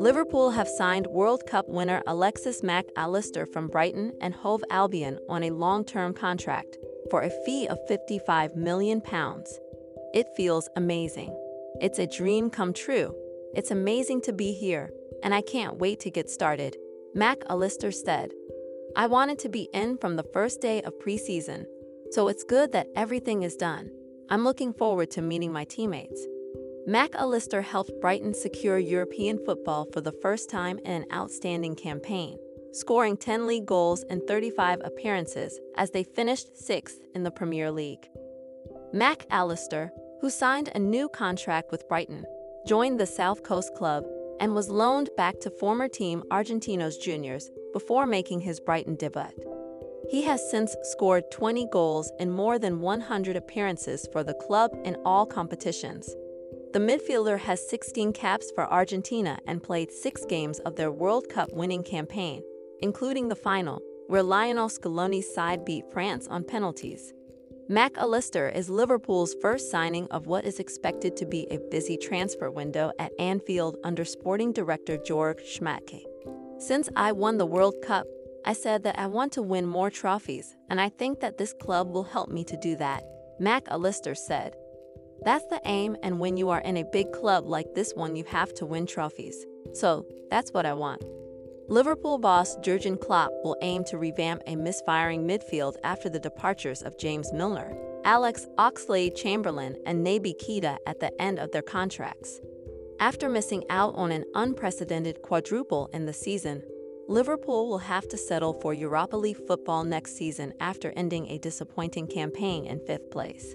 Liverpool have signed World Cup winner Alexis Mac Allister from Brighton and Hove Albion on a long-term contract for a fee of £55 million. It feels amazing. It's a dream come true. It's amazing to be here, and I can't wait to get started, Mac Allister said. I wanted to be in from the first day of preseason, so it's good that everything is done. I'm looking forward to meeting my teammates. Mac Allister helped Brighton secure European football for the first time in an outstanding campaign, scoring 10 league goals in 35 appearances as they finished sixth in the Premier League. Mac Allister, who signed a new contract with Brighton, joined the South Coast club and was loaned back to former team Argentinos Juniors before making his Brighton debut. He has since scored 20 goals in more than 100 appearances for the club in all competitions. The midfielder has 16 caps for Argentina and played six games of their World Cup winning campaign, including the final, where Lionel Scaloni's side beat France on penalties. Mac Allister is Liverpool's first signing of what is expected to be a busy transfer window at Anfield under sporting director Jörg Schmadtke. Since I won the World Cup, I said that I want to win more trophies, and I think that this club will help me to do that, Mac Allister said. That's the aim, and when you are in a big club like this one, you have to win trophies. So, that's what I want. Liverpool boss Jurgen Klopp will aim to revamp a misfiring midfield after the departures of James Milner, Alex Oxlade-Chamberlain, and Naby Keita at the end of their contracts. After missing out on an unprecedented quadruple in the season, Liverpool will have to settle for Europa League football next season after ending a disappointing campaign in fifth place.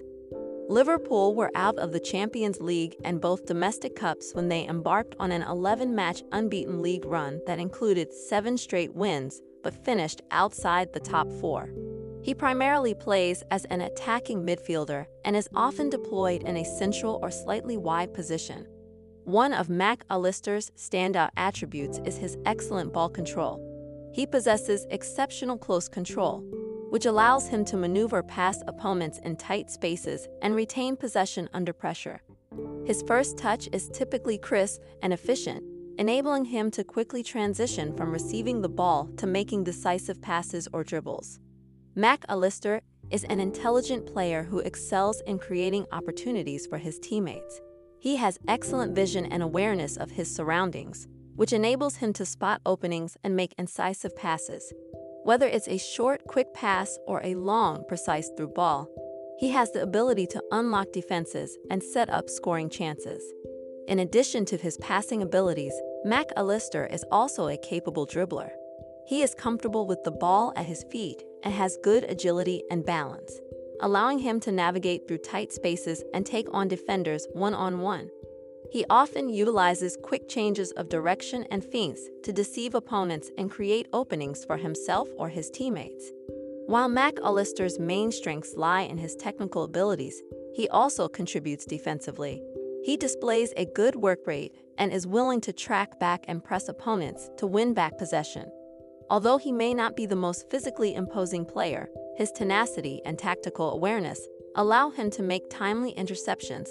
Liverpool were out of the Champions League and both domestic cups when they embarked on an 11 match unbeaten league run that included seven straight wins but finished outside the top four. He primarily plays as an attacking midfielder and is often deployed in a central or slightly wide position. One of Mac Allister's standout attributes is his excellent ball control. He possesses exceptional close control, which allows him to maneuver past opponents in tight spaces and retain possession under pressure. His first touch is typically crisp and efficient, enabling him to quickly transition from receiving the ball to making decisive passes or dribbles. Mac Allister is an intelligent player who excels in creating opportunities for his teammates. He has excellent vision and awareness of his surroundings, which enables him to spot openings and make incisive passes, whether it's a short, quick pass or a long, precise through ball, he has the ability to unlock defenses and set up scoring chances. In addition to his passing abilities, Mac Allister is also a capable dribbler. He is comfortable with the ball at his feet and has good agility and balance, allowing him to navigate through tight spaces and take on defenders one on one. He often utilizes quick changes of direction and feints to deceive opponents and create openings for himself or his teammates. While Mac Allister's main strengths lie in his technical abilities, he also contributes defensively. He displays a good work rate and is willing to track back and press opponents to win back possession. Although he may not be the most physically imposing player, his tenacity and tactical awareness allow him to make timely interceptions